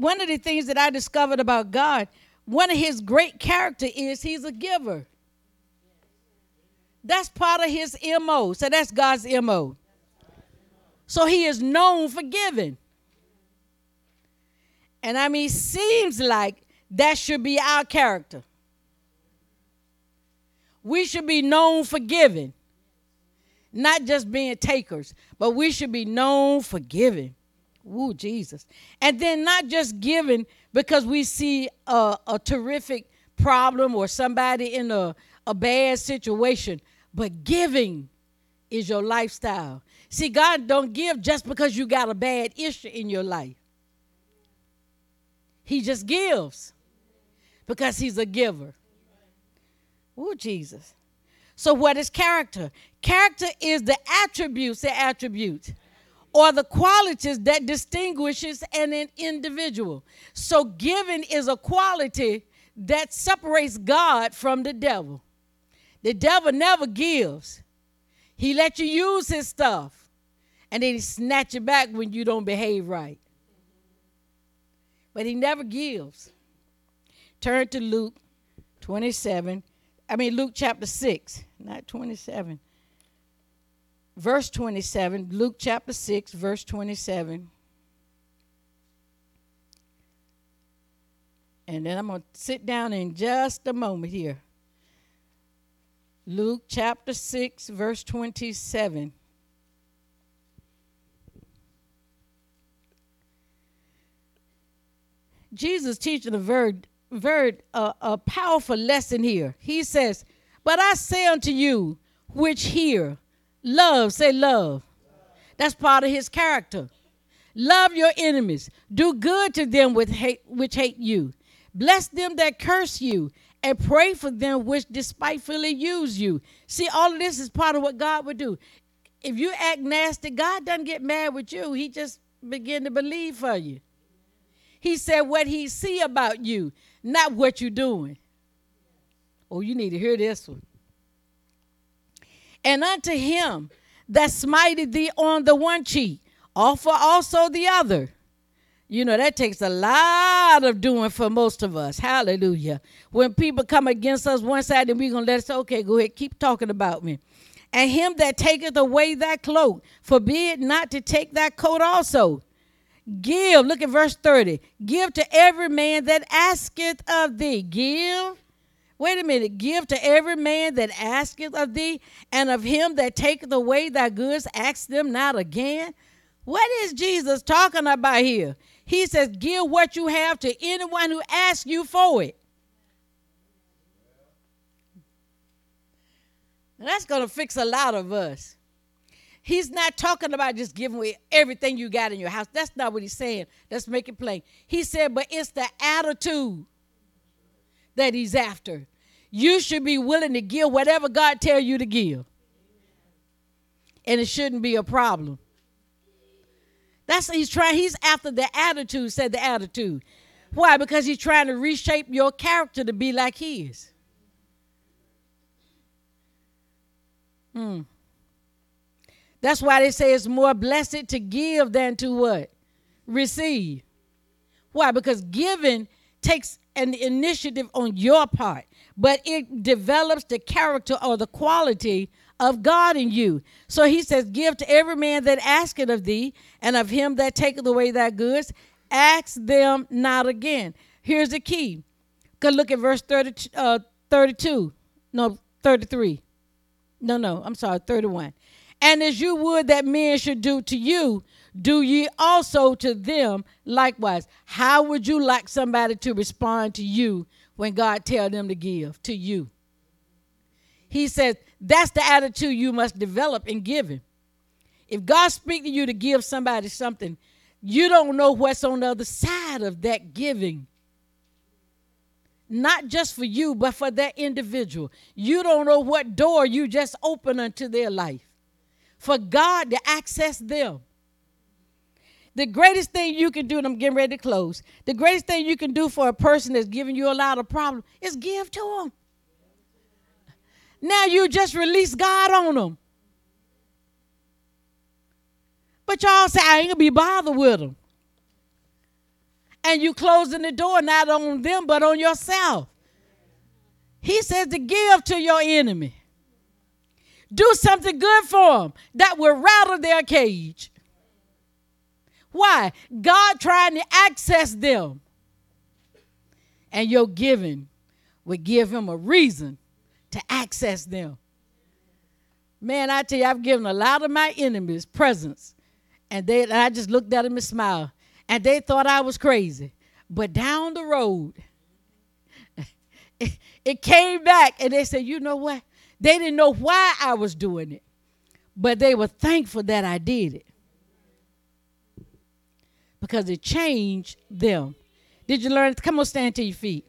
one of the things that I discovered about God, one of his great character is he's a giver. That's part of his MO. So that's God's MO. So he is known for giving. And I mean, seems like that should be our character. We should be known for giving, not just being takers, but we should be known for giving. Ooh, Jesus. And then not just giving because we see a, a terrific problem or somebody in a, a bad situation, but giving is your lifestyle. See, God don't give just because you got a bad issue in your life. He just gives because he's a giver. Oh, Jesus. So, what is character? Character is the attributes, the attributes, or the qualities that distinguishes an individual. So, giving is a quality that separates God from the devil. The devil never gives. He let you use his stuff, and then he snatch it back when you don't behave right. But he never gives. Turn to Luke 27. I mean, Luke chapter 6, not 27. Verse 27, Luke chapter 6, verse 27. And then I'm going to sit down in just a moment here. Luke chapter 6, verse 27. Jesus teaching a very, very uh, a powerful lesson here. He says, "But I say unto you, which hear, love, say love. That's part of his character. Love your enemies. Do good to them with hate, which hate you. Bless them that curse you, and pray for them which despitefully use you. See, all of this is part of what God would do. If you act nasty, God doesn't get mad with you. He just begin to believe for you. He said what he see about you, not what you're doing. Oh, you need to hear this one. And unto him that smited thee on the one cheek, offer also the other. You know, that takes a lot of doing for most of us. Hallelujah. When people come against us one side, then we're going to let us okay, go ahead, keep talking about me. And him that taketh away that cloak, forbid not to take that coat also. Give, look at verse 30. Give to every man that asketh of thee. Give. Wait a minute. Give to every man that asketh of thee, and of him that taketh away thy goods, ask them not again. What is Jesus talking about here? He says, Give what you have to anyone who asks you for it. That's going to fix a lot of us. He's not talking about just giving away everything you got in your house. That's not what he's saying. Let's make it plain. He said, but it's the attitude that he's after. You should be willing to give whatever God tell you to give. And it shouldn't be a problem. That's he's trying. He's after the attitude. Said the attitude. Why? Because he's trying to reshape your character to be like his. Hmm. That's why they say it's more blessed to give than to what? Receive. Why? Because giving takes an initiative on your part, but it develops the character or the quality of God in you. So he says, Give to every man that asketh of thee, and of him that taketh away thy goods, ask them not again. Here's the key. Go look at verse 30, uh, 32. No, 33. No, no, I'm sorry, 31. And as you would that men should do to you, do ye also to them likewise. How would you like somebody to respond to you when God tell them to give to you? He says that's the attitude you must develop in giving. If God speak to you to give somebody something, you don't know what's on the other side of that giving. Not just for you, but for that individual. You don't know what door you just open unto their life. For God to access them. The greatest thing you can do, and I'm getting ready to close, the greatest thing you can do for a person that's giving you a lot of problems is give to them. Now you just release God on them. But y'all say, I ain't gonna be bothered with them. and you closing the door not on them but on yourself. He says to give to your enemy. Do something good for them that will rattle their cage. Why? God trying to access them. And your giving would give him a reason to access them. Man, I tell you, I've given a lot of my enemies presents. And they and I just looked at them and smiled. And they thought I was crazy. But down the road, it, it came back and they said, you know what? They didn't know why I was doing it, but they were thankful that I did it because it changed them. Did you learn? Come on, stand to your feet.